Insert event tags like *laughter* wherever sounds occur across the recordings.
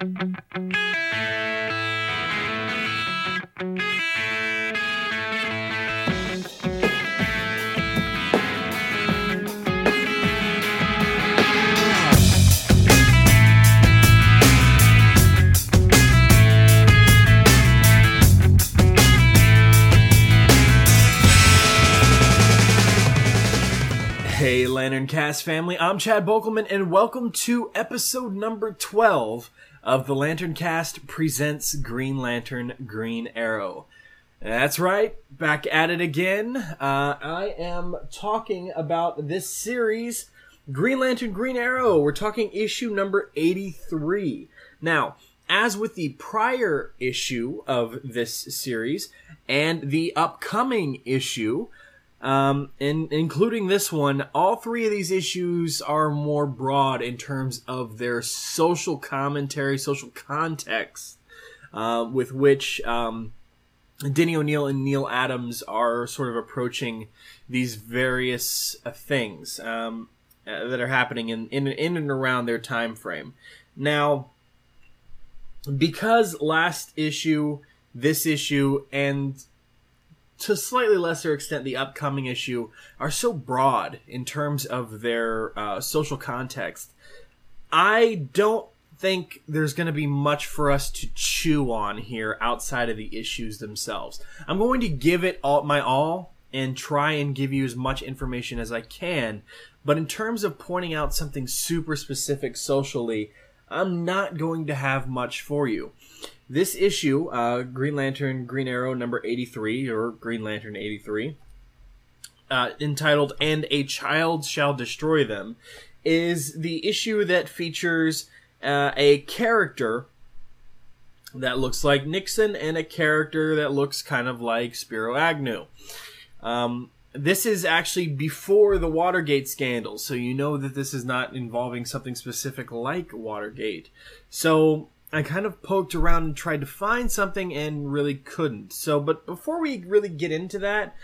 thank you Hey, LanternCast family, I'm Chad Bokelman, and welcome to episode number 12 of the LanternCast Presents Green Lantern Green Arrow. That's right, back at it again. Uh, I am talking about this series, Green Lantern Green Arrow. We're talking issue number 83. Now, as with the prior issue of this series and the upcoming issue, um, in, including this one, all three of these issues are more broad in terms of their social commentary, social context, uh, with which um, Denny O'Neil and Neal Adams are sort of approaching these various uh, things um, uh, that are happening in, in in and around their time frame. Now, because last issue, this issue, and to slightly lesser extent the upcoming issue are so broad in terms of their uh, social context. I don't think there's going to be much for us to chew on here outside of the issues themselves. I'm going to give it all my all and try and give you as much information as i can but in terms of pointing out something super specific socially i'm not going to have much for you this issue, uh, Green Lantern Green Arrow number 83, or Green Lantern 83, uh, entitled And a Child Shall Destroy Them, is the issue that features uh, a character that looks like Nixon and a character that looks kind of like Spiro Agnew. Um, this is actually before the Watergate scandal, so you know that this is not involving something specific like Watergate. So I kind of poked around and tried to find something and really couldn't. So, but before we really get into that,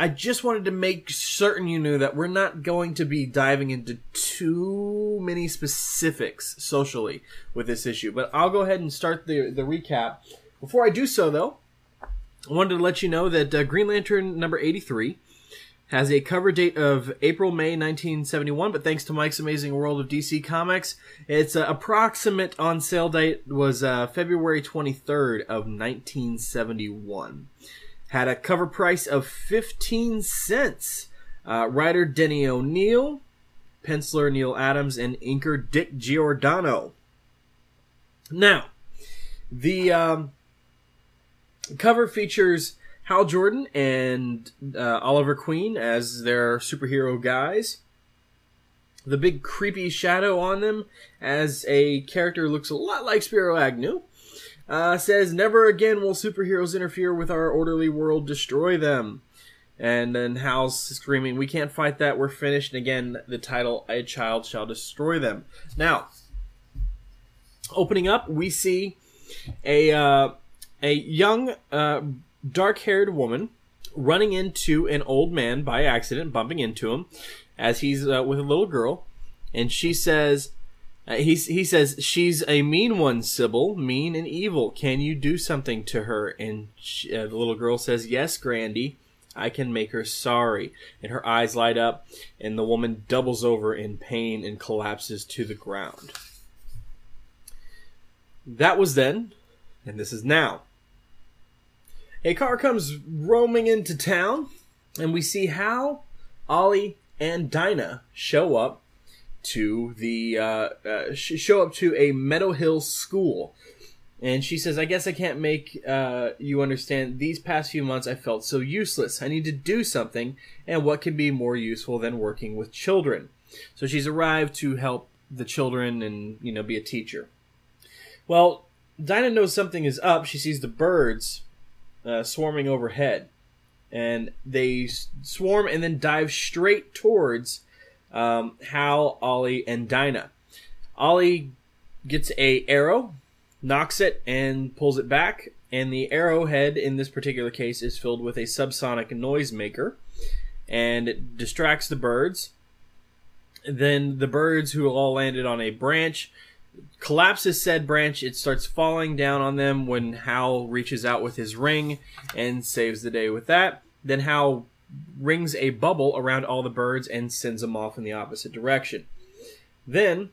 I just wanted to make certain you knew that we're not going to be diving into too many specifics socially with this issue. But I'll go ahead and start the the recap. Before I do so, though, I wanted to let you know that uh, Green Lantern number eighty three has a cover date of April May 1971, but thanks to Mike's Amazing World of DC Comics, its uh, approximate on sale date was uh, February 23rd of 1971. Had a cover price of 15 cents. Uh, writer Denny O'Neil, penciler Neal Adams, and inker Dick Giordano. Now, the um, cover features Hal Jordan and uh, Oliver Queen as their superhero guys. The big creepy shadow on them as a character looks a lot like Spiro Agnew. Uh, says, Never again will superheroes interfere with our orderly world, destroy them. And then Hal's screaming, We can't fight that, we're finished. And again, the title, A Child Shall Destroy Them. Now, opening up, we see a, uh, a young uh, dark haired woman running into an old man by accident, bumping into him as he's uh, with a little girl. And she says, uh, he, he says, She's a mean one, Sybil, mean and evil. Can you do something to her? And she, uh, the little girl says, Yes, Grandy. I can make her sorry. And her eyes light up, and the woman doubles over in pain and collapses to the ground. That was then, and this is now. A car comes roaming into town, and we see Hal, Ollie, and Dinah show up to the uh, uh, show up to a Meadow Hill school. And she says, I guess I can't make uh, you understand. These past few months, I felt so useless. I need to do something, and what can be more useful than working with children? So she's arrived to help the children and, you know, be a teacher. Well, Dinah knows something is up. She sees the birds uh, swarming overhead. And they swarm and then dive straight towards um, Hal, Ollie, and Dinah. Ollie gets a arrow, nocks it, and pulls it back. And the arrowhead in this particular case is filled with a subsonic noise maker, and it distracts the birds. Then the birds, who all landed on a branch, collapses said branch. It starts falling down on them when Hal reaches out with his ring and saves the day with that. Then Hal rings a bubble around all the birds and sends them off in the opposite direction. Then,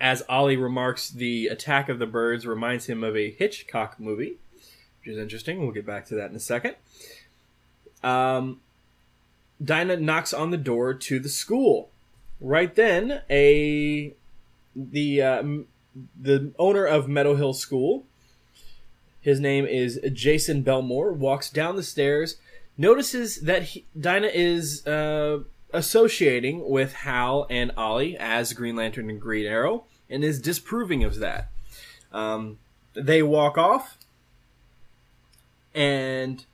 as Ollie remarks, the attack of the birds reminds him of a Hitchcock movie, which is interesting. We'll get back to that in a second. Um, Dinah knocks on the door to the school. Right then, a the uh, the owner of Meadow Hill School, his name is Jason Belmore, walks down the stairs, notices that he, Dinah is uh, associating with Hal and Ollie as Green Lantern and Green Arrow, and is disapproving of that. Um, they walk off, and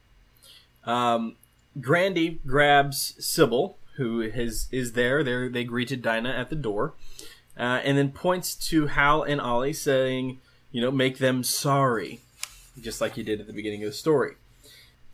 um, Grandy grabs Sybil, who is is there. They they greeted Dinah at the door, uh, and then points to Hal and Ollie, saying, "You know, make them sorry," just like you did at the beginning of the story.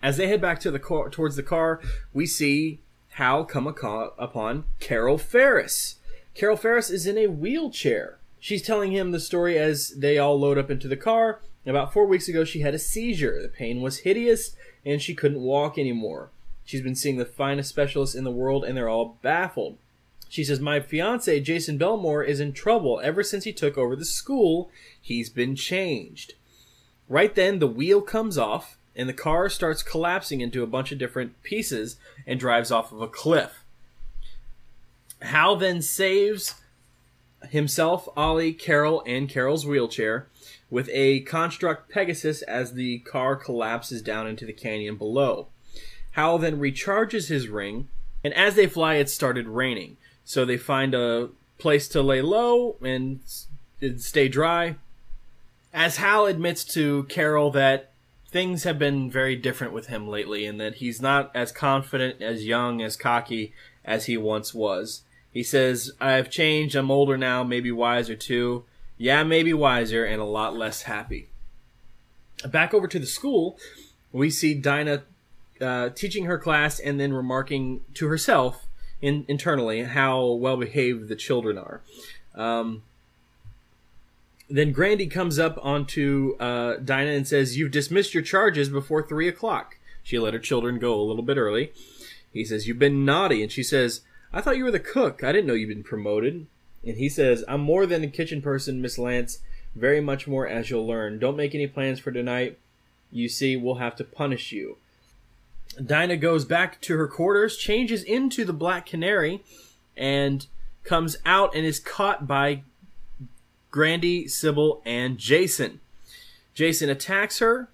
As they head back to the car, towards the car, we see Hal come upon Carol Ferris. Carol Ferris is in a wheelchair. She's telling him the story as they all load up into the car. About four weeks ago, she had a seizure. The pain was hideous, and she couldn't walk anymore. She's been seeing the finest specialists in the world, and they're all baffled. She says, My fiance, Jason Belmore, is in trouble. Ever since he took over the school, he's been changed. Right then, the wheel comes off, and the car starts collapsing into a bunch of different pieces and drives off of a cliff. Hal then saves himself, Ollie, Carol, and Carol's wheelchair with a construct Pegasus as the car collapses down into the canyon below. Hal then recharges his ring, and as they fly, it started raining. So they find a place to lay low and stay dry. As Hal admits to Carol that things have been very different with him lately, and that he's not as confident, as young, as cocky as he once was. He says, I've changed, I'm older now, maybe wiser too. Yeah, maybe wiser, and a lot less happy. Back over to the school, we see Dinah uh, teaching her class and then remarking to herself in, internally how well behaved the children are. Um, then Grandy comes up onto uh, Dinah and says, You've dismissed your charges before three o'clock. She let her children go a little bit early. He says, You've been naughty. And she says, I thought you were the cook. I didn't know you'd been promoted. And he says, I'm more than a kitchen person, Miss Lance. Very much more as you'll learn. Don't make any plans for tonight. You see, we'll have to punish you. Dinah goes back to her quarters, changes into the Black Canary, and comes out and is caught by Grandy, Sybil, and Jason. Jason attacks her,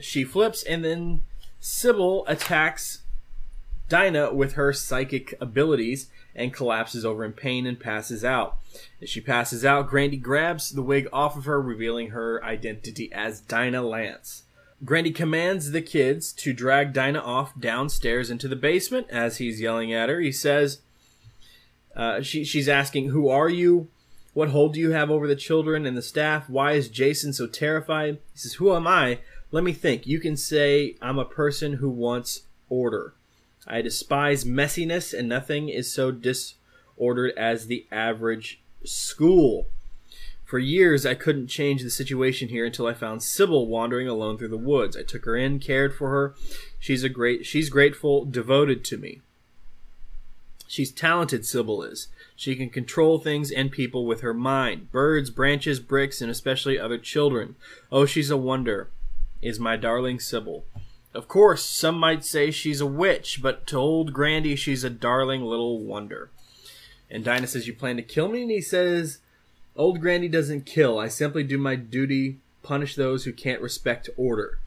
she flips, and then Sybil attacks Dinah with her psychic abilities and collapses over in pain and passes out. As she passes out, Grandy grabs the wig off of her, revealing her identity as Dinah Lance. Grandy commands the kids to drag Dinah off downstairs into the basement as he's yelling at her. He says, uh, she, she's asking, Who are you? What hold do you have over the children and the staff? Why is Jason so terrified? He says, Who am I? Let me think. You can say, I'm a person who wants order. I despise messiness, and nothing is so disordered as the average school. For years, I couldn't change the situation here until I found Sybil wandering alone through the woods. I took her in, cared for her. She's a great, she's grateful, devoted to me. She's talented, Sybil is. She can control things and people with her mind birds, branches, bricks, and especially other children. Oh, she's a wonder, is my darling Sybil. Of course, some might say she's a witch, but to old Grandy, she's a darling little wonder. And Dinah says, You plan to kill me? And he says, Old Grandy doesn't kill. I simply do my duty, punish those who can't respect order.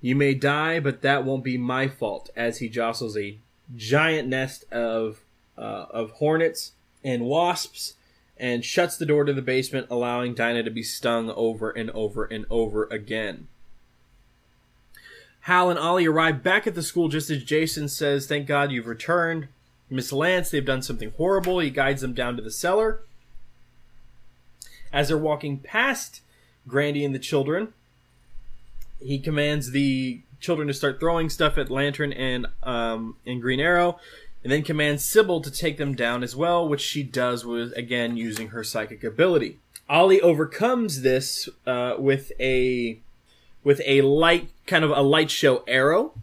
You may die, but that won't be my fault. As he jostles a giant nest of uh, of hornets and wasps and shuts the door to the basement, allowing Dinah to be stung over and over and over again. Hal and Ollie arrive back at the school just as Jason says, Thank God you've returned. Miss Lance, they've done something horrible. He guides them down to the cellar. As they're walking past Grandy and the children, he commands the children to start throwing stuff at Lantern and um, and Green Arrow. and then commands Sybil to take them down as well, which she does with again using her psychic ability. Ollie overcomes this uh, with a with a light kind of a light show arrow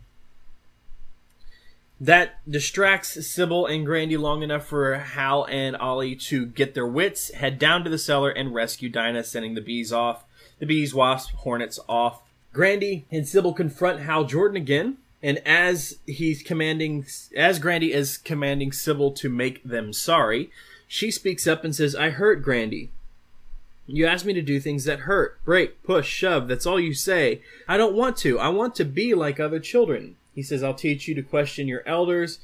that distracts Sybil and Grandy long enough for Hal and Ollie to get their wits, head down to the cellar, and rescue Dinah, sending the bees off. The bees, wasps, hornets off. Grandy and Sybil confront Hal Jordan again, and as he's commanding, as Grandy is commanding Sybil to make them sorry, she speaks up and says, "I hurt Grandy. You ask me to do things that hurt, break, push, shove. That's all you say. I don't want to. I want to be like other children." He says, I'll teach you to question your elders.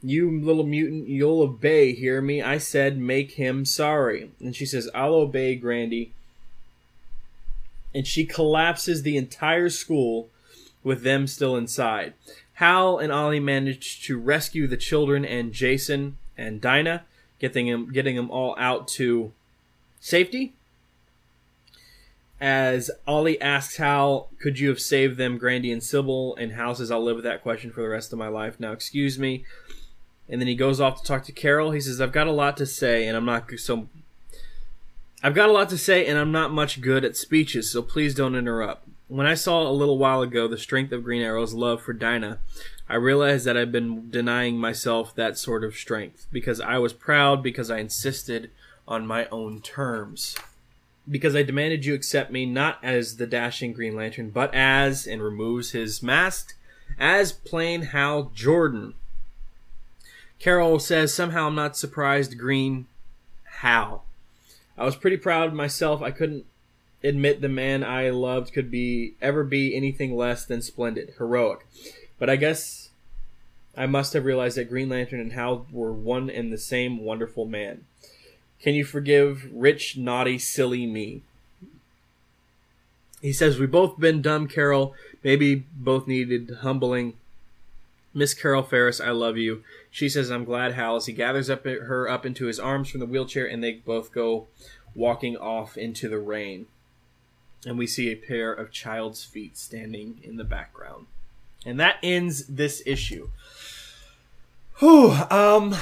You little mutant, you'll obey, hear me? I said, make him sorry. And she says, I'll obey, Grandy. And she collapses the entire school with them still inside. Hal and Ollie manage to rescue the children and Jason and Dinah, getting them, getting them all out to safety as Ollie asks Hal, could you have saved them, Grandy and Sybil? And Hal says, I'll live with that question for the rest of my life. Now, excuse me. And then he goes off to talk to Carol. He says, I've got a lot to say, and I'm not so. I've got a lot to say, and I'm not much good at speeches, so please don't interrupt. When I saw a little while ago the strength of Green Arrow's love for Dinah, I realized that I've been denying myself that sort of strength because I was proud because I insisted on my own terms because I demanded you accept me not as the dashing Green Lantern, but as, and removes his mask, as plain Hal Jordan. Carol says, somehow I'm not surprised, Green. Hal. I was pretty proud of myself. I couldn't admit the man I loved could be ever be anything less than splendid, heroic. But I guess I must have realized that Green Lantern and Hal were one and the same wonderful man. Can you forgive rich, naughty, silly me? He says, We both been dumb, Carol. Maybe both needed humbling. Miss Carol Ferris, I love you. She says, I'm glad, Hal. As he gathers up her up into his arms from the wheelchair, and they both go walking off into the rain. And we see a pair of child's feet standing in the background. And that ends this issue. Whew, um,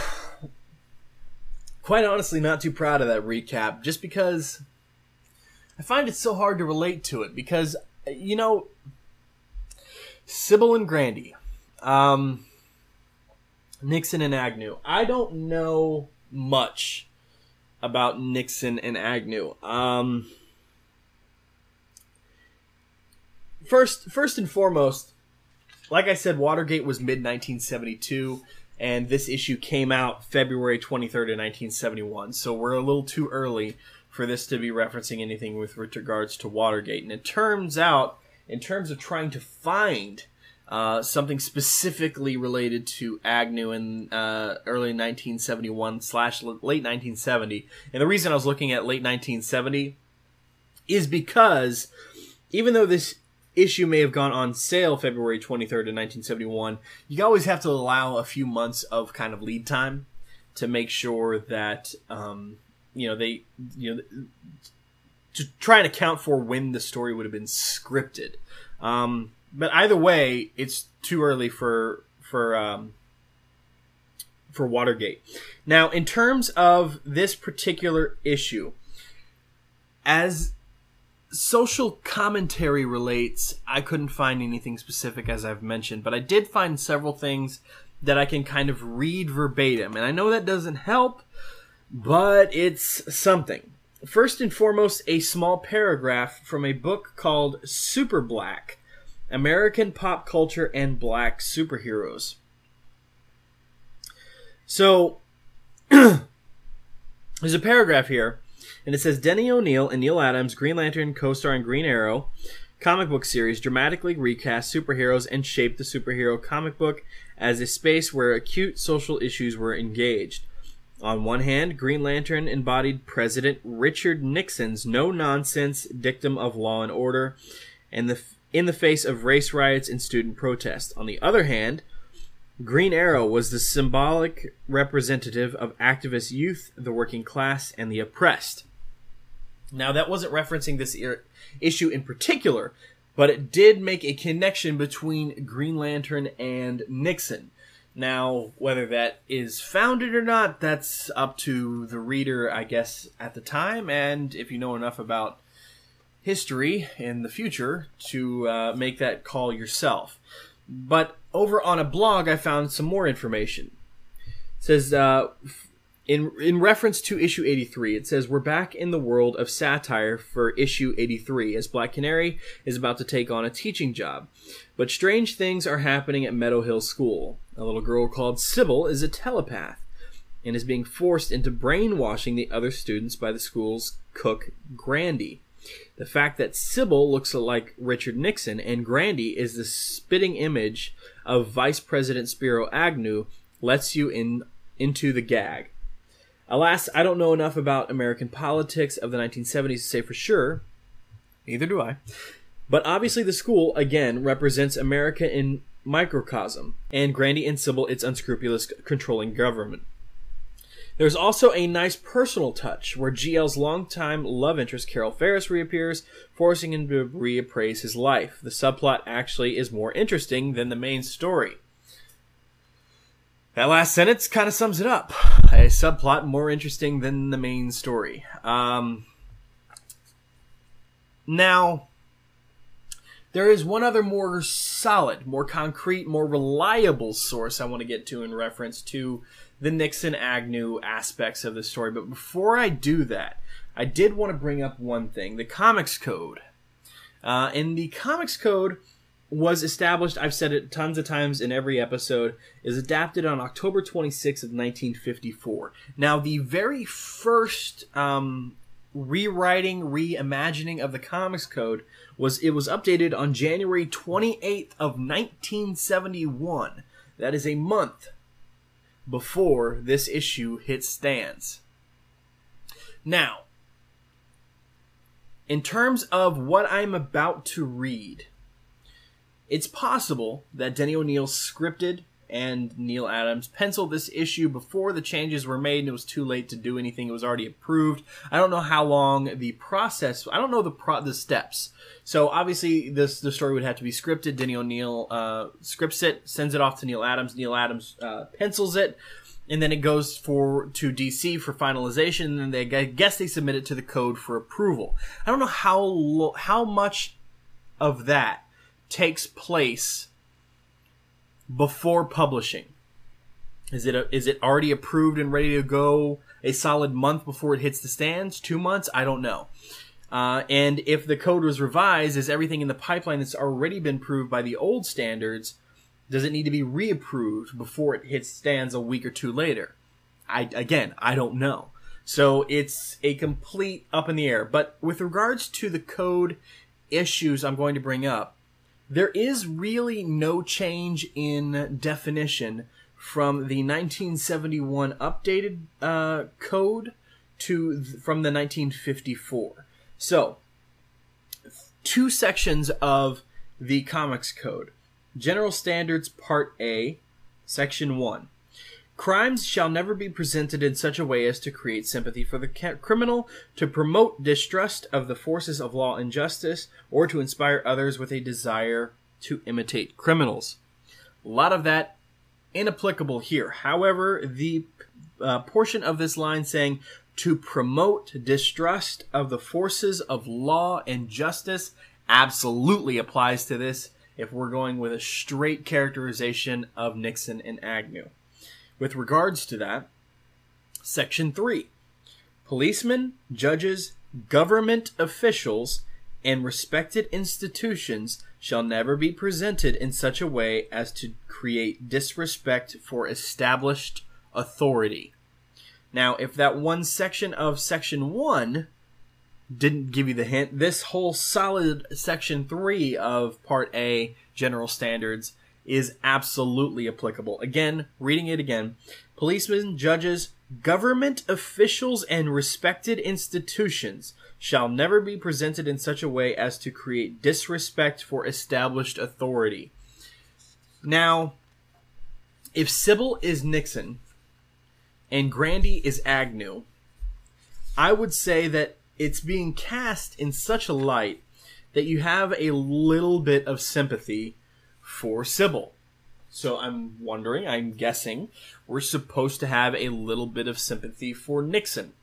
quite honestly not too proud of that recap just because I find it so hard to relate to it because you know Sybil and Grandy um Nixon and Agnew. I don't know much about Nixon and Agnew. Um first first and foremost like I said Watergate was mid 1972 and this issue came out February 23rd of 1971. So we're a little too early for this to be referencing anything with regards to Watergate. And it turns out, in terms of trying to find uh, something specifically related to Agnew in uh, early 1971 slash late 1970, and the reason I was looking at late 1970 is because even though this issue may have gone on sale February 23rd of 1971, you always have to allow a few months of kind of lead time to make sure that um, you know they you know to try and account for when the story would have been scripted. Um, but either way, it's too early for for um, for Watergate. Now, in terms of this particular issue, as social commentary relates, I couldn't find anything specific as I've mentioned, but I did find several things that I can kind of read verbatim. And I know that doesn't help, but it's something. First and foremost, a small paragraph from a book called Super Black American Pop Culture and Black Superheroes. So, *clears throat* there's a paragraph here and it says Denny O'Neil and Neal Adams, Green Lantern co-star in Green Arrow comic book series, dramatically recast superheroes and shaped the superhero comic book as a space where acute social issues were engaged. On one hand, Green Lantern embodied President Richard Nixon's no-nonsense dictum of law and order, and the in the face of race riots and student protests. On the other hand, Green Arrow was the symbolic representative of activist youth, the working class, and the oppressed. Now, that wasn't referencing this issue in particular, but it did make a connection between Green Lantern and Nixon. Now, whether that is founded or not, that's up to the reader, I guess, at the time, and if you know enough about history in the future to uh, make that call yourself. But over on a blog, I found some more information. It says, uh, in in reference to issue 83 it says we're back in the world of satire for issue 83 as black canary is about to take on a teaching job. But strange things are happening at meadow hill school. A little girl called sybil is a telepath and is being forced into brainwashing the other students by the school's cook grandy. The fact that sybil looks like richard nixon and grandy is the spitting image of vice president spiro agnew lets you in into the gag Alas, I don't know enough about American politics of the 1970s to say for sure. Neither do I. But obviously, the school, again, represents America in microcosm, and Grandy and Sybil its unscrupulous controlling government. There's also a nice personal touch where GL's longtime love interest Carol Ferris reappears, forcing him to reappraise his life. The subplot actually is more interesting than the main story. That last sentence kind of sums it up. A subplot more interesting than the main story. Um, now, there is one other more solid, more concrete, more reliable source I want to get to in reference to the Nixon Agnew aspects of the story. But before I do that, I did want to bring up one thing the Comics Code. Uh, in the Comics Code, was established, I've said it tons of times in every episode, is adapted on October 26th of 1954. Now, the very first um, rewriting, reimagining of the Comics Code was it was updated on January 28th of 1971. That is a month before this issue hits stands. Now, in terms of what I'm about to read, it's possible that Denny O'Neil scripted and Neal Adams penciled this issue before the changes were made and it was too late to do anything. It was already approved. I don't know how long the process, I don't know the pro, the steps. So obviously this, the story would have to be scripted. Denny O'Neil, uh, scripts it, sends it off to Neal Adams. Neal Adams, uh, pencils it. And then it goes for to DC for finalization, and then they I guess they submit it to the code for approval. I don't know how how much of that takes place before publishing? Is it a, is it already approved and ready to go a solid month before it hits the stands? Two months? I don't know. Uh, and if the code was revised, is everything in the pipeline that's already been proved by the old standards? Does it need to be reapproved before it hits stands a week or two later? I again, I don't know. So it's a complete up in the air. But with regards to the code issues I'm going to bring up, there is really no change in definition from the 1971 updated uh, code to th- from the 1954. So, two sections of the comics code. General Standards Part A, Section 1. Crimes shall never be presented in such a way as to create sympathy for the criminal, to promote distrust of the forces of law and justice, or to inspire others with a desire to imitate criminals. A lot of that inapplicable here. However, the uh, portion of this line saying to promote distrust of the forces of law and justice absolutely applies to this if we're going with a straight characterization of Nixon and Agnew. With regards to that, Section 3 Policemen, judges, government officials, and respected institutions shall never be presented in such a way as to create disrespect for established authority. Now, if that one section of Section 1 didn't give you the hint, this whole solid Section 3 of Part A, General Standards, is absolutely applicable. Again, reading it again. Policemen, judges, government officials, and respected institutions shall never be presented in such a way as to create disrespect for established authority. Now, if Sybil is Nixon and Grandy is Agnew, I would say that it's being cast in such a light that you have a little bit of sympathy for Sybil. So I'm wondering, I'm guessing, we're supposed to have a little bit of sympathy for Nixon.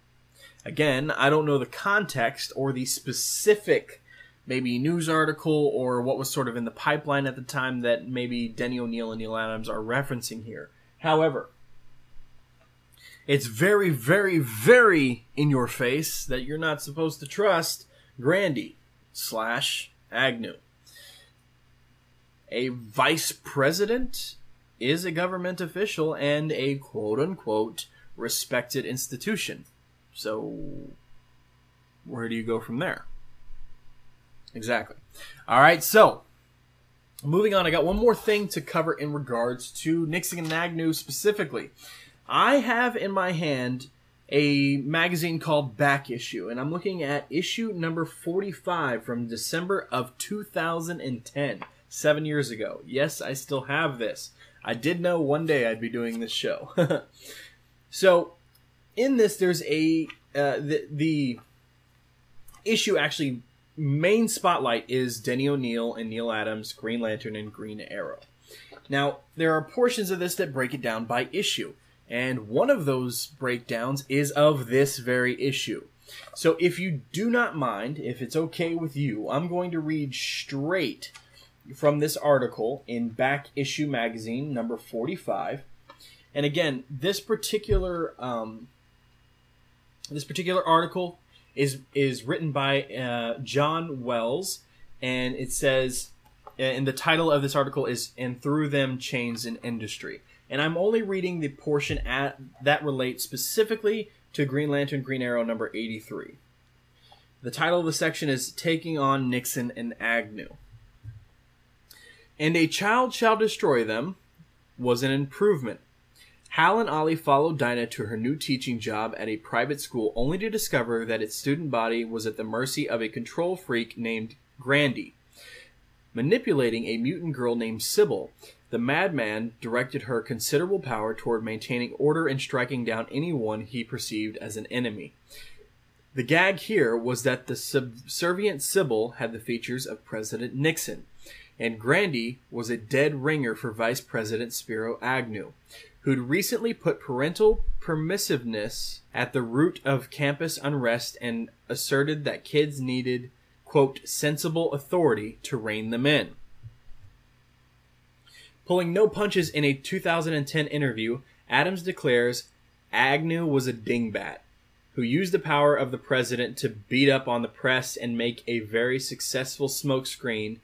Again, I don't know the context or the specific maybe news article or what was sort of in the pipeline at the time that maybe Denny O'Neil and Neal Adams are referencing here. However, it's very, very, very in your face that you're not supposed to trust Grandy slash Agnew a vice president is a government official and a quote unquote respected institution. So, where do you go from there? Exactly. All right, so moving on, I got one more thing to cover in regards to Nixon and Agnew specifically. I have in my hand a magazine called Back Issue, and I'm looking at issue number 45 from December of 2010 seven years ago. Yes, I still have this. I did know one day I'd be doing this show. *laughs* so, in this, there's a uh, the, the issue actually main spotlight is Denny O'Neil and Neal Adams, Green Lantern and Green Arrow. Now, there are portions of this that break it down by issue, and one of those breakdowns is of this very issue. So, if you do not mind, if it's okay with you, I'm going to read straight from this article in Back Issue Magazine, number 45. And again, this particular um, this particular article is is written by uh, John Wells, and it says, and the title of this article is "And Through Them Change an Industry." And I'm only reading the portion at, that relates specifically to Green Lantern Green Arrow number 83. The title of the section is "Taking on Nixon and Agnew." And a child shall destroy them was an improvement. Hal and Ollie followed Dinah to her new teaching job at a private school only to discover that its student body was at the mercy of a control freak named Grandy. Manipulating a mutant girl named Sybil, the madman directed her considerable power toward maintaining order and striking down anyone he perceived as an enemy. The gag here was that the subservient Sybil had the features of President Nixon and Grandy was a dead ringer for Vice President Spiro Agnew, who'd recently put parental permissiveness at the root of campus unrest and asserted that kids needed, quote, sensible authority to rein them in. Pulling no punches in a 2010 interview, Adams declares Agnew was a dingbat who used the power of the president to beat up on the press and make a very successful smokescreen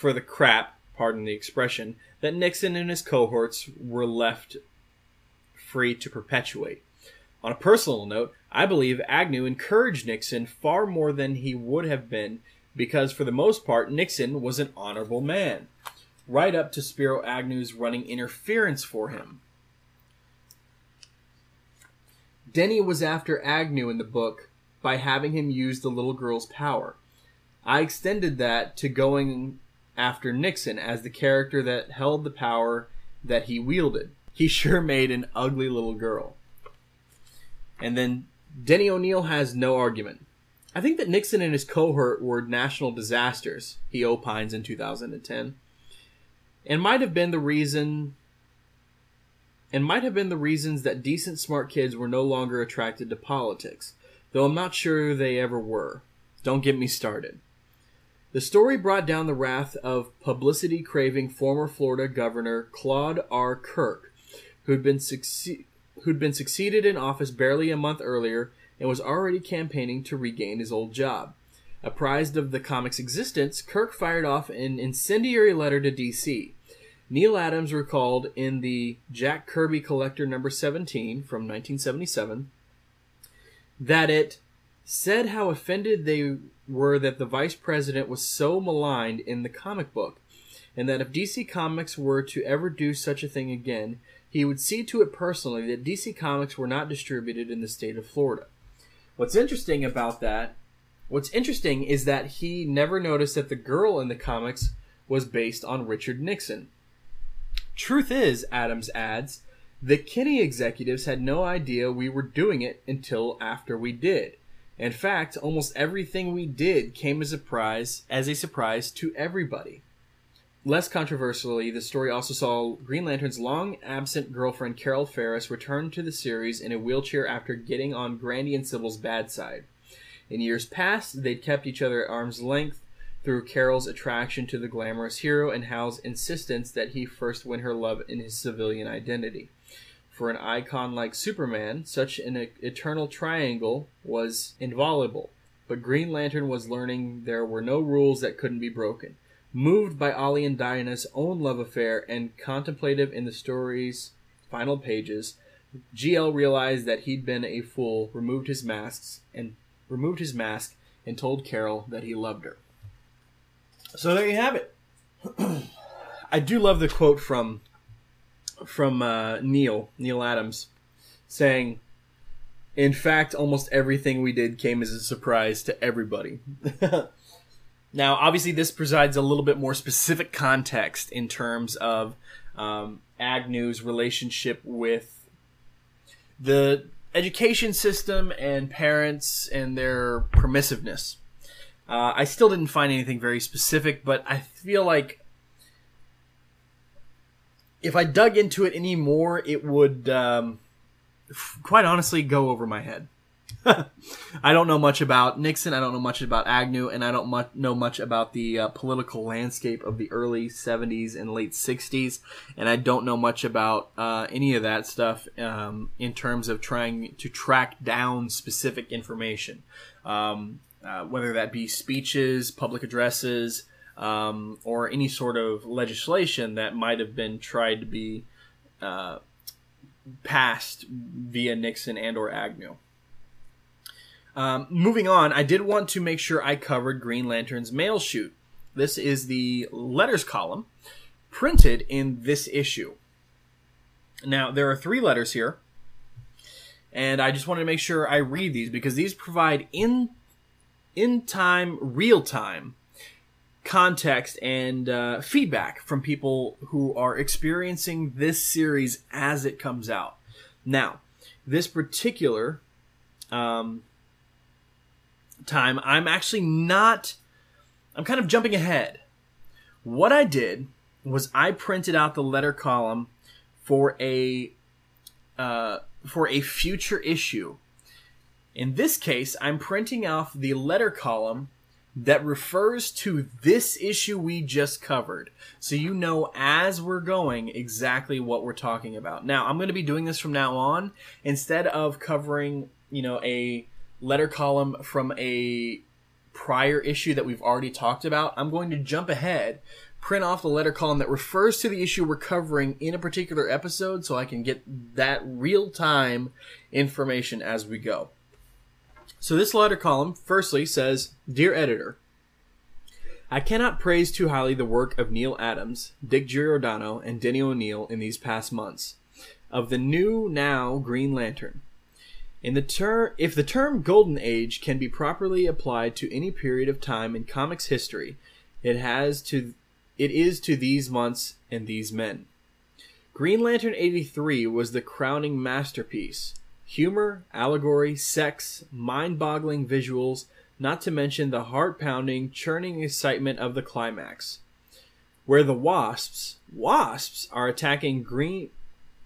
for the crap, pardon the expression, that Nixon and his cohorts were left free to perpetuate. On a personal note, I believe Agnew encouraged Nixon far more than he would have been because, for the most part, Nixon was an honorable man, right up to Spiro Agnew's running interference for him. Denny was after Agnew in the book by having him use the little girl's power. I extended that to going after Nixon as the character that held the power that he wielded. He sure *laughs* made an ugly little girl. And then Denny O'Neil has no argument. I think that Nixon and his cohort were national disasters, he opines in 2010, and might have been the reason and might have been the reasons that decent smart kids were no longer attracted to politics, though I'm not sure they ever were. Don't get me started. The story brought down the wrath of publicity craving former Florida Governor Claude R. Kirk, who'd been, succe- who'd been succeeded in office barely a month earlier and was already campaigning to regain his old job. Apprised of the comic's existence, Kirk fired off an incendiary letter to DC. Neal Adams recalled in the Jack Kirby Collector number 17 from 1977 that it said how offended they were that the vice president was so maligned in the comic book, and that if DC Comics were to ever do such a thing again, he would see to it personally that DC Comics were not distributed in the state of Florida. What's interesting about that, what's interesting is that he never noticed that the girl in the comics was based on Richard Nixon. Truth is, Adams adds, the Kinney executives had no idea we were doing it until after we did. In fact, almost everything we did came as a surprise, as a surprise to everybody. less controversially, the story also saw Green Lantern's long absent girlfriend Carol Ferris return to the series in a wheelchair after getting on Grandy and Sybil's bad side. In years past, they'd kept each other at arm's length through Carol's attraction to the glamorous hero and Hal's insistence that he first win her love in his civilian identity. For an icon like Superman, such an eternal triangle was inviolable, but Green Lantern was learning there were no rules that couldn't be broken. Moved by Ollie and Diana's own love affair and contemplative in the story's final pages, GL realized that he'd been a fool, removed his masks and removed his mask and told Carol that he loved her. So there you have it. *clears throat* I do love the quote from from uh, Neil Neal Adams saying, "In fact, almost everything we did came as a surprise to everybody." *laughs* now, obviously, this provides a little bit more specific context in terms of um, Agnew's relationship with the education system and parents and their permissiveness. Uh, I still didn't find anything very specific, but I feel like if I dug into it anymore, it would, um, quite honestly, go over my head. *laughs* I don't know much about Nixon. I don't know much about Agnew, and I don't much, know much about the uh, political landscape of the early '70s and late '60s. And I don't know much about uh, any of that stuff um, in terms of trying to track down specific information. Um, uh, whether that be speeches, public addresses, um, or any sort of legislation that might have been tried to be uh, passed via Nixon and or Agnew. Um, moving on, I did want to make sure I covered Green Lantern's mail chute. This is the letters column printed in this issue. Now, there are three letters here, and I just wanted to make sure I read these because these provide in in time, real time context and uh, feedback from people who are experiencing this series as it comes out. Now, this particular um, time, I'm actually not, I'm kind of jumping ahead. What I did was I printed out the letter column for a uh, for a future issue in this case, I'm printing off the letter column that refers to this issue we just covered. So you know as we're going exactly what we're talking about. Now, I'm going to be doing this from now on instead of covering, you know, a letter column from a prior issue that we've already talked about. I'm going to jump ahead, print off the letter column that refers to the issue we're covering in a particular episode so I can get that real time information as we go. So this letter column, firstly, says, Dear Editor, I cannot praise too highly the work of Neal Adams, Dick Giordano, and Denny O'Neil in these past months. Of the new now Green Lantern. In the ter- if the term Golden Age can be properly applied to any period of time in comics history, it has to it is to these months and these men. Green Lantern 83 was the crowning masterpiece humor, allegory, sex, mind boggling visuals, not to mention the heart pounding, churning excitement of the climax. Where the wasps, wasps, are attacking green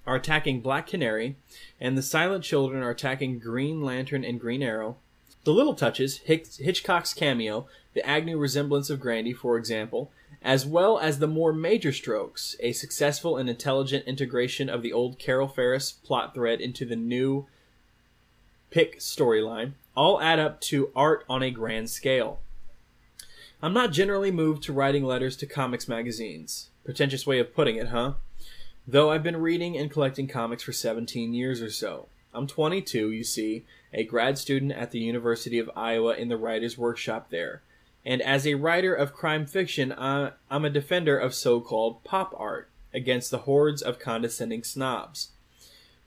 are attacking Black Canary, and the Silent Children are attacking Green Lantern and Green Arrow. The little touches, Hitchcock's cameo, the Agnew resemblance of Grandy, for example, as well as the more major strokes, a successful and intelligent integration of the old Carol Ferris plot thread into the new pick storyline, all add up to art on a grand scale. I'm not generally moved to writing letters to comics magazines. Pretentious way of putting it, huh? Though I've been reading and collecting comics for 17 years or so. I'm 22, you see, a grad student at the University of Iowa in the writer's workshop there. And as a writer of crime fiction, I'm a defender of so called pop art against the hordes of condescending snobs.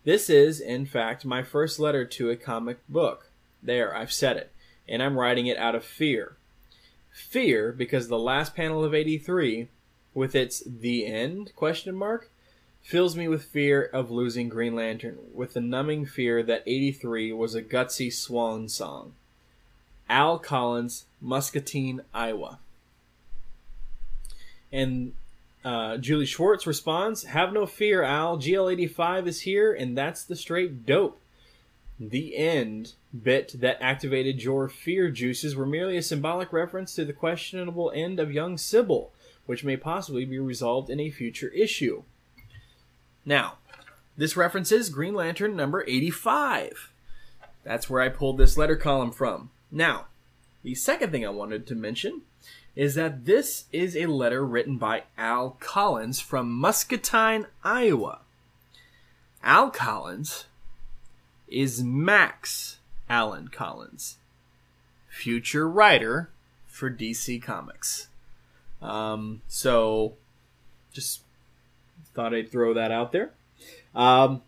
This is, in fact, my first letter to a comic book. There, I've said it. And I'm writing it out of fear. Fear because the last panel of 83, with its the end question mark, fills me with fear of losing Green Lantern, with the numbing fear that 83 was a gutsy swan song. Al Collins, Muscatine, Iowa. And uh, Julie Schwartz responds, "Have no fear, Al. GL85 is here, and that's the straight dope." The end bit that activated your fear juices were merely a symbolic reference to the questionable end of young Sybil, which may possibly be resolved in a future issue. Now, this references Green Lantern number 85. That's where I pulled this letter column from. Now, the second thing I wanted to mention is that this is a letter written by Al Collins from Muscatine, Iowa. Al Collins is Max Allan Collins, future writer for DC Comics. Um, so, just thought I'd throw that out there. Um,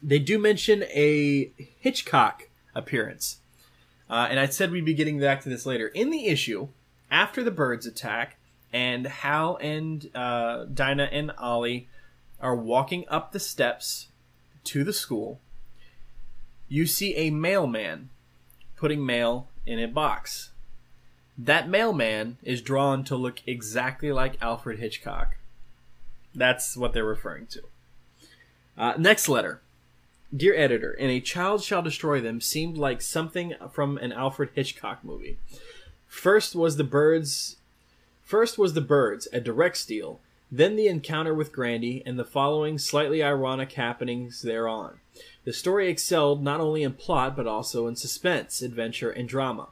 they do mention a Hitchcock appearance. Uh, and I said we'd be getting back to this later. In the issue, after the birds attack, and Hal and uh, Dinah and Ollie are walking up the steps to the school, you see a mailman putting mail in a box. That mailman is drawn to look exactly like Alfred Hitchcock. That's what they're referring to. Uh, next letter. Dear editor, and a child shall destroy them seemed like something from an Alfred Hitchcock movie. First was the birds. First was the birds, a direct steal. Then the encounter with Grandy and the following slightly ironic happenings thereon. The story excelled not only in plot but also in suspense, adventure, and drama.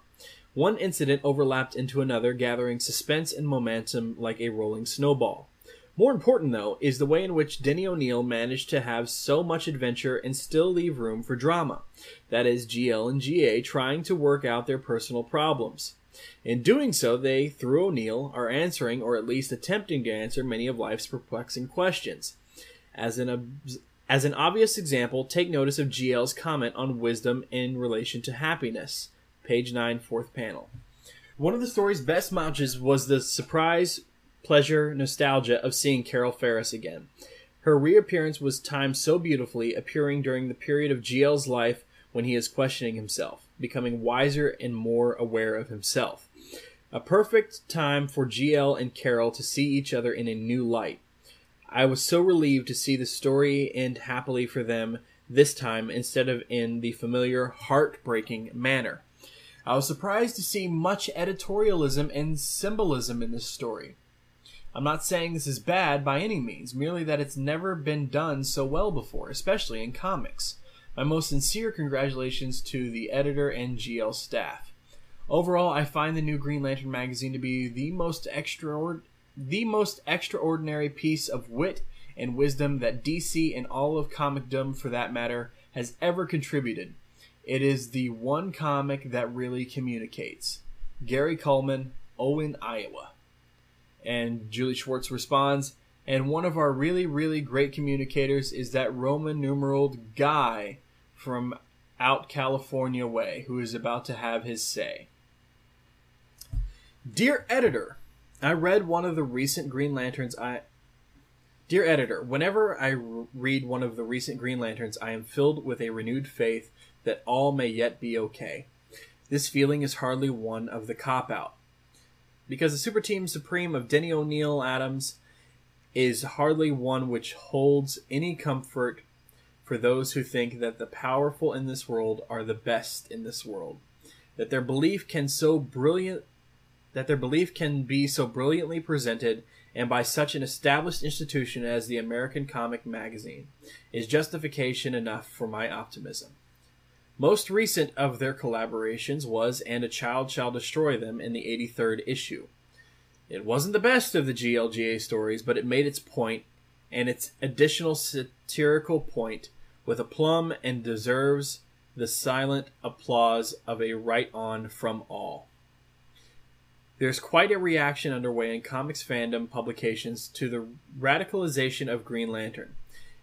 One incident overlapped into another, gathering suspense and momentum like a rolling snowball. More important, though, is the way in which Denny O'Neil managed to have so much adventure and still leave room for drama. That is, GL and GA trying to work out their personal problems. In doing so, they, through O'Neil, are answering, or at least attempting to answer, many of life's perplexing questions. As an, as an obvious example, take notice of GL's comment on wisdom in relation to happiness. Page 9, fourth panel. One of the story's best matches was the surprise, pleasure, nostalgia of seeing Carol Ferris again. Her reappearance was timed so beautifully, appearing during the period of GL's life when he is questioning himself, becoming wiser and more aware of himself. A perfect time for GL and Carol to see each other in a new light. I was so relieved to see the story end happily for them this time instead of in the familiar heartbreaking manner. I was surprised to see much editorialism and symbolism in this story. I'm not saying this is bad by any means, merely that it's never been done so well before, especially in comics. My most sincere congratulations to the editor and GL staff. Overall, I find the new Green Lantern magazine to be the most extraordinary the most extraordinary piece of wit and wisdom that DC and all of comicdom for that matter has ever contributed. It is the one comic that really communicates. Gary Coleman, Owen, Iowa. And Julie Schwartz responds, and one of our really, really great communicators is that Roman numeraled guy from out California way who is about to have his say. Dear editor, I read one of the recent Green Lanterns. I, dear editor, whenever I read one of the recent Green Lanterns, I am filled with a renewed faith that all may yet be okay. This feeling is hardly one of the cop out, because the super team supreme of Denny O'Neil Adams is hardly one which holds any comfort for those who think that the powerful in this world are the best in this world, that their belief can so brilliant that their belief can be so brilliantly presented and by such an established institution as the American Comic Magazine is justification enough for my optimism. Most recent of their collaborations was And a Child Shall Destroy Them in the 83rd issue. It wasn't the best of the GLGA stories, but it made its point and its additional satirical point with aplomb and deserves the silent applause of a right on from all. There's quite a reaction underway in comics fandom publications to the radicalization of Green Lantern.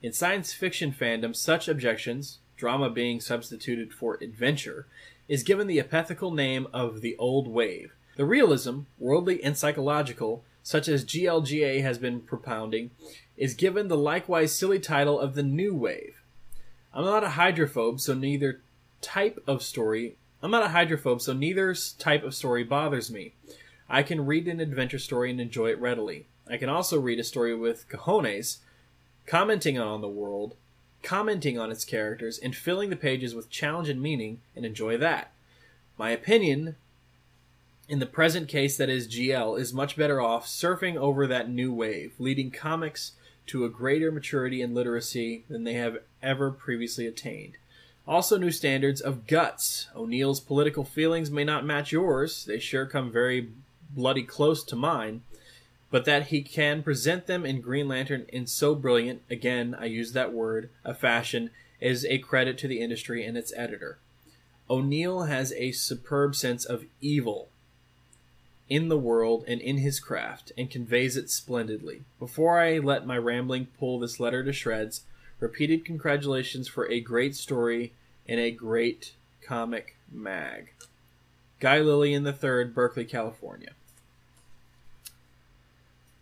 In science fiction fandom, such objections, drama being substituted for adventure, is given the epithetical name of the old wave. The realism, worldly and psychological, such as GLGA has been propounding, is given the likewise silly title of the new wave. I'm not a hydrophobe, so neither type of story I'm not a hydrophobe, so neither type of story bothers me. I can read an adventure story and enjoy it readily. I can also read a story with cojones, commenting on the world, commenting on its characters, and filling the pages with challenge and meaning, and enjoy that. My opinion, in the present case that is GL, is much better off surfing over that new wave, leading comics to a greater maturity and literacy than they have ever previously attained. Also, new standards of guts. O'Neil's political feelings may not match yours, they sure come very bloody close to mine, but that he can present them in Green Lantern in so brilliant, again, I use that word, a fashion, is a credit to the industry and its editor. O'Neil has a superb sense of evil in the world and in his craft, and conveys it splendidly. Before I let my rambling pull this letter to shreds, repeated congratulations for a great story and a great comic mag. Guy Lillian III, Berkeley, California.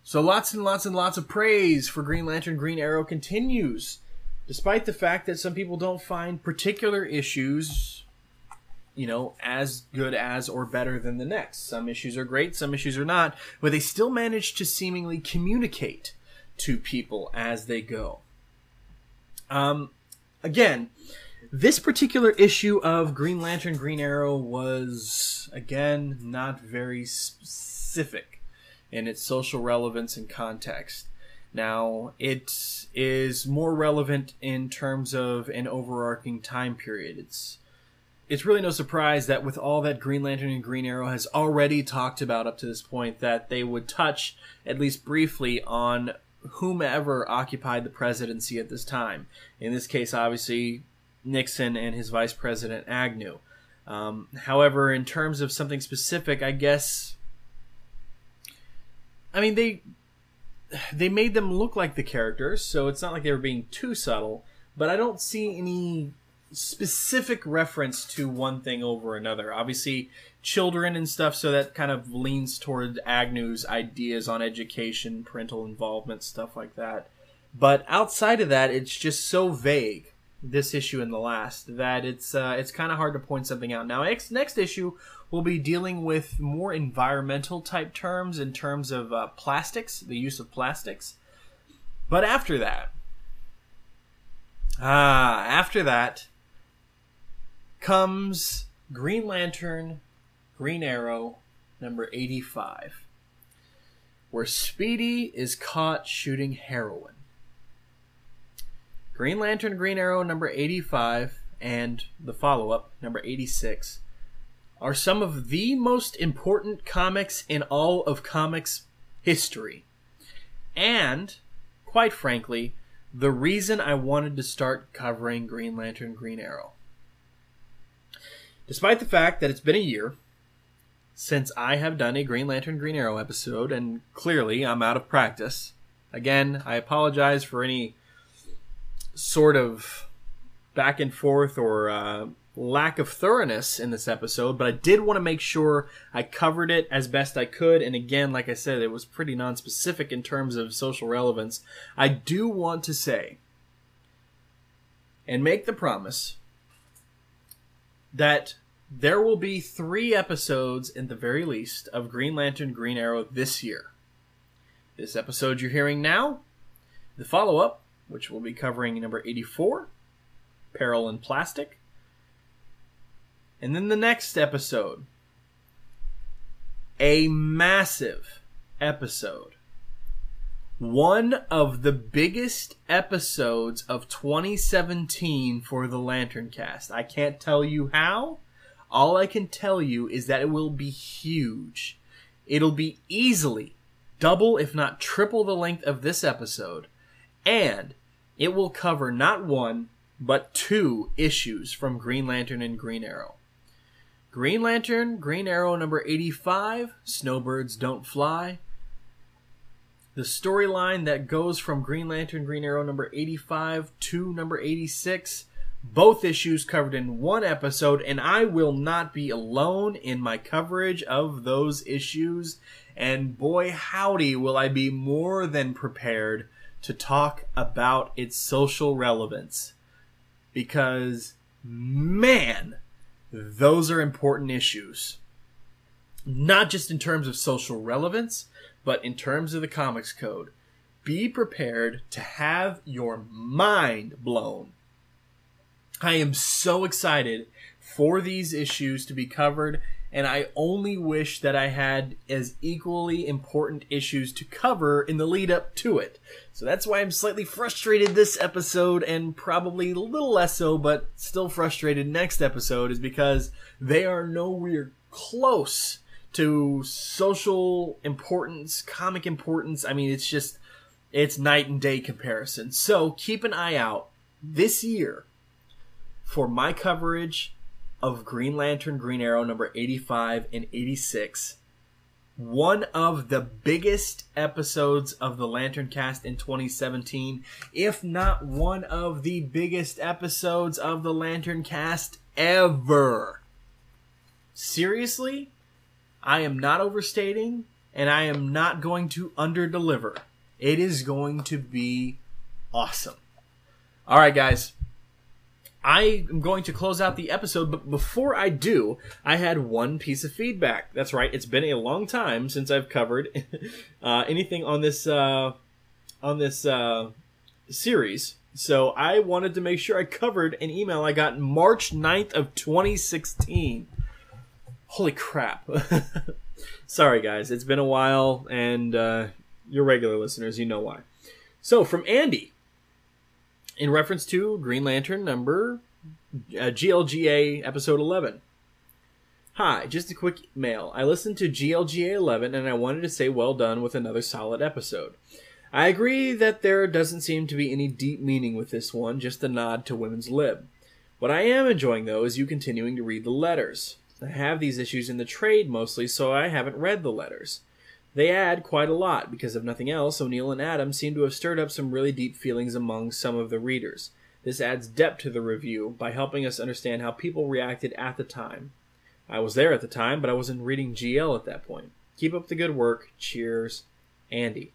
So lots and lots and lots of praise for Green Lantern Green Arrow continues, despite the fact that some people don't find particular issues, you know, as good as or better than the next. Some issues are great, some issues are not, but they still manage to seemingly communicate to people as they go. Um, again, this particular issue of Green Lantern Green Arrow was, again, not very specific in its social relevance and context. Now, it is more relevant in terms of an overarching time period. It's it's really no surprise that with all that Green Lantern and Green Arrow has already talked about up to this point, that they would touch at least briefly on whomever occupied the presidency at this time. In this case, obviously Nixon and his vice president Agnew. Um, however, in terms of something specific, I guess I mean they they made them look like the characters, so it's not like they were being too subtle. But I don't see any specific reference to one thing over another. Obviously, children and stuff, so that kind of leans toward Agnew's ideas on education, parental involvement, stuff like that. But outside of that, it's just so vague. This issue and the last that it's uh, it's kind of hard to point something out. Now, next next issue we'll be dealing with more environmental type terms in terms of uh, plastics, the use of plastics. But after that, ah, after that comes Green Lantern, Green Arrow, number 85, where Speedy is caught shooting heroin. Green Lantern, Green Arrow, number 85, and the follow up, number 86, are some of the most important comics in all of comics history. And, quite frankly, the reason I wanted to start covering Green Lantern Green Arrow. Despite the fact that it's been a year since I have done a Green Lantern Green Arrow episode, and clearly I'm out of practice. Again, I apologize for any sort of back and forth or uh, lack of thoroughness in this episode, but I did want to make sure I covered it as best I could. And again, like I said, it was pretty non-specific in terms of social relevance. I do want to say and make the promise that there will be three episodes, in the very least, of Green Lantern Green Arrow this year. This episode you're hearing now, the follow up, which will be covering number 84, Peril in Plastic, and then the next episode, a massive episode. One of the biggest episodes of 2017 for the LanternCast. I can't tell you how. All I can tell you is that it will be huge. It'll be easily double, if not triple, the length of this episode. And it will cover not one, but two issues from Green Lantern and Green Arrow. Green Lantern, Green Arrow number 85, Snowbirds Don't Fly. The storyline that goes from Green Lantern, Green Arrow number 85 to number 86. Both issues covered in one episode, and I will not be alone in my coverage of those issues. And boy, howdy, will I be more than prepared to talk about its social relevance. Because, man, those are important issues. not just in terms of social relevance, but in terms of the comics code. Be prepared to have your mind blown. I am so excited for these issues to be covered, and I only wish that I had as equally important issues to cover in the lead up to it. So that's why I'm slightly frustrated this episode, and probably a little less so, but still frustrated next episode, is because they are nowhere close to social importance, comic importance. I mean, it's just, it's night and day comparison. So keep an eye out this year for my coverage of Green Lantern, Green Arrow number 85 and 86. One of the biggest episodes of the LanternCast in 2017, if not one of the biggest episodes of the LanternCast ever. Seriously? I am not overstating, and I am not going to underdeliver. It is going to be awesome. All right, guys. I am going to close out the episode, but before I do, I had one piece of feedback. That's right; it's been a long time since I've covered *laughs* uh, anything on this uh, on this uh, series. So I wanted to make sure I covered an email I got March 9th of 2016. Holy crap. *laughs* Sorry, guys. It's been a while, and uh, your regular listeners, you know why. So, from Andy, in reference to Green Lantern number uh, GLGA episode 11. Hi, just a quick mail. I listened to GLGA 11 and I wanted to say well done with another solid episode. I agree that there doesn't seem to be any deep meaning with this one, just a nod to women's lib. What I am enjoying though is you continuing to read the letters. Have these issues in the trade mostly, so I haven't read the letters. They add quite a lot, because of nothing else, O'Neil and Adams seem to have stirred up some really deep feelings among some of the readers. This adds depth to the review by helping us understand how people reacted at the time. I was there at the time, but I wasn't reading GL at that point. Keep up the good work. Cheers, Andy.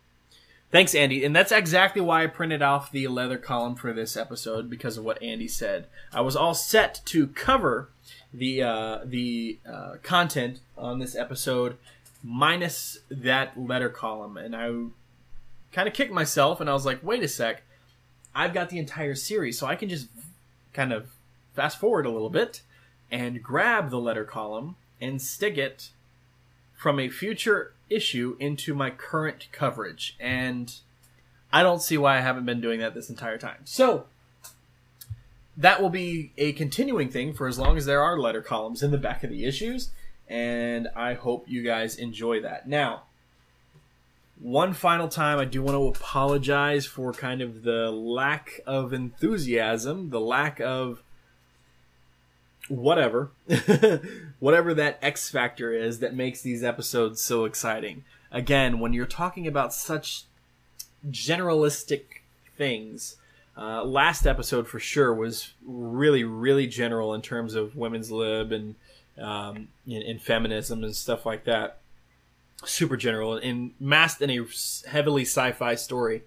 Thanks, Andy. And that's exactly why I printed off the leather column for this episode because of what Andy said. I was all set to cover the uh, the uh, content on this episode minus that letter column, and I kind of kicked myself, and I was like, wait a sec, I've got the entire series, so I can just kind of fast forward a little bit and grab the letter column and stick it from a future issue into my current coverage, and I don't see why I haven't been doing that this entire time. So that will be a continuing thing for as long as there are letter columns in the back of the issues, and I hope you guys enjoy that. Now, one final time, I do want to apologize for kind of the lack of enthusiasm, the lack of whatever, *laughs* whatever that X factor is that makes these episodes so exciting. Again, when you're talking about such generalistic things, uh, last episode for sure was really, really general in terms of women's lib and um, in, in, feminism and stuff like that. Super general and masked in a heavily sci-fi story,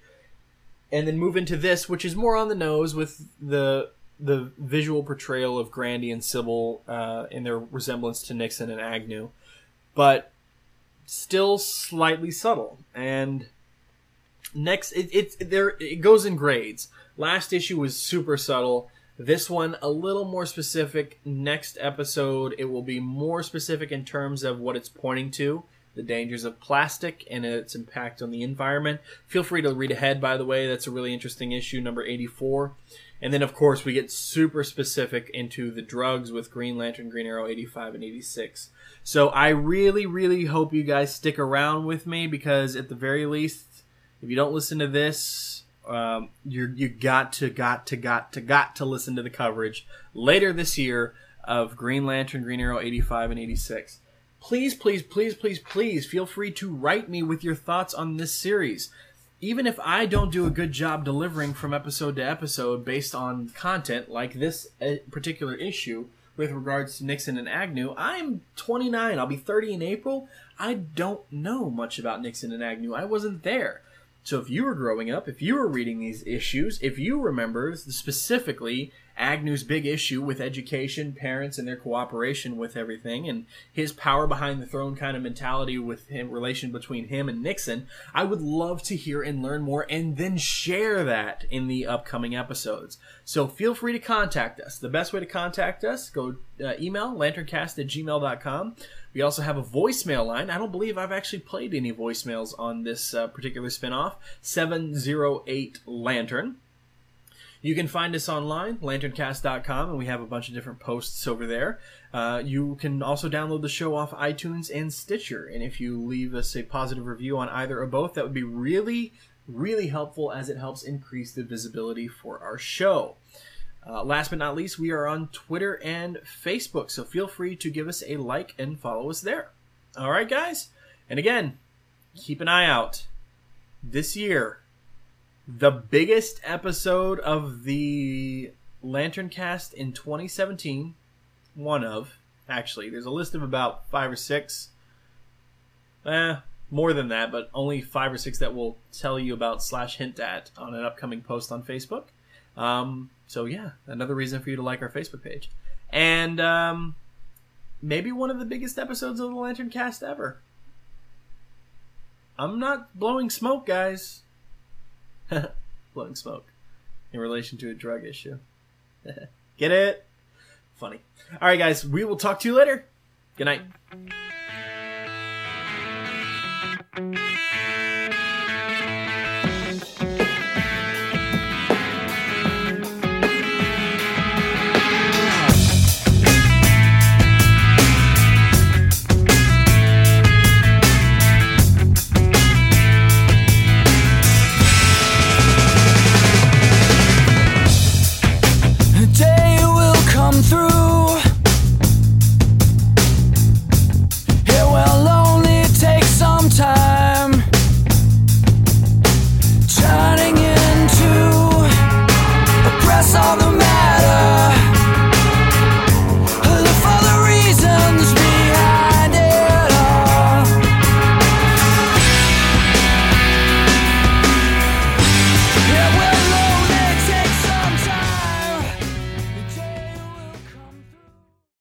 and then move into this, which is more on the nose with the the visual portrayal of Grandy and Sybil uh, in their resemblance to Nixon and Agnew, but still slightly subtle. And next, it, it there it goes in grades. Last issue was super subtle. This one a little more specific. Next episode, it will be more specific in terms of what it's pointing to the dangers of plastic and its impact on the environment. Feel free to read ahead, by the way. That's a really interesting issue, number 84. And then, of course, we get super specific into the drugs with Green Lantern, Green Arrow 85 and 86. So I really, really hope you guys stick around with me because, at the very least, if you don't listen to this, um, you you got to got to got to got to listen to the coverage later this year of Green Lantern, Green Arrow 85 and 86. Please, please, please, please, please feel free to write me with your thoughts on this series. Even if I don't do a good job delivering from episode to episode based on content like this uh, particular issue with regards to Nixon and Agnew, I'm 29. I'll be 30 in April. I don't know much about Nixon and Agnew. I wasn't there So if you were growing up, if you were reading these issues, if you remember specifically Agnew's big issue with education, parents, and their cooperation with everything, and his power behind the throne kind of mentality with him, relation between him and Nixon, I would love to hear and learn more and then share that in the upcoming episodes. So feel free to contact us. The best way to contact us, go uh, email lanterncast at gmail.com. We also have a voicemail line. I don't believe I've actually played any voicemails on this uh, particular spinoff. 708 Lantern. You can find us online, lanterncast.com, and we have a bunch of different posts over there. Uh, you can also download the show off iTunes and Stitcher. And if you leave us a positive review on either or both, that would be really, really helpful as it helps increase the visibility for our show. Uh, last but not least, we are on Twitter and Facebook, so feel free to give us a like and follow us there. All right, guys? And again, keep an eye out. This year, the biggest episode of the LanternCast in 2017, one of, actually, there's a list of about five or six. Eh, more than that, but only five or six that we'll tell you about slash hint at on an upcoming post on Facebook. Um, so yeah, another reason for you to like our Facebook page, and um, maybe one of the biggest episodes of the LanternCast ever. I'm not blowing smoke, guys. *laughs* blowing smoke in relation to a drug issue. *laughs* Get it? Funny. All right, guys. We will talk to you later. Good night.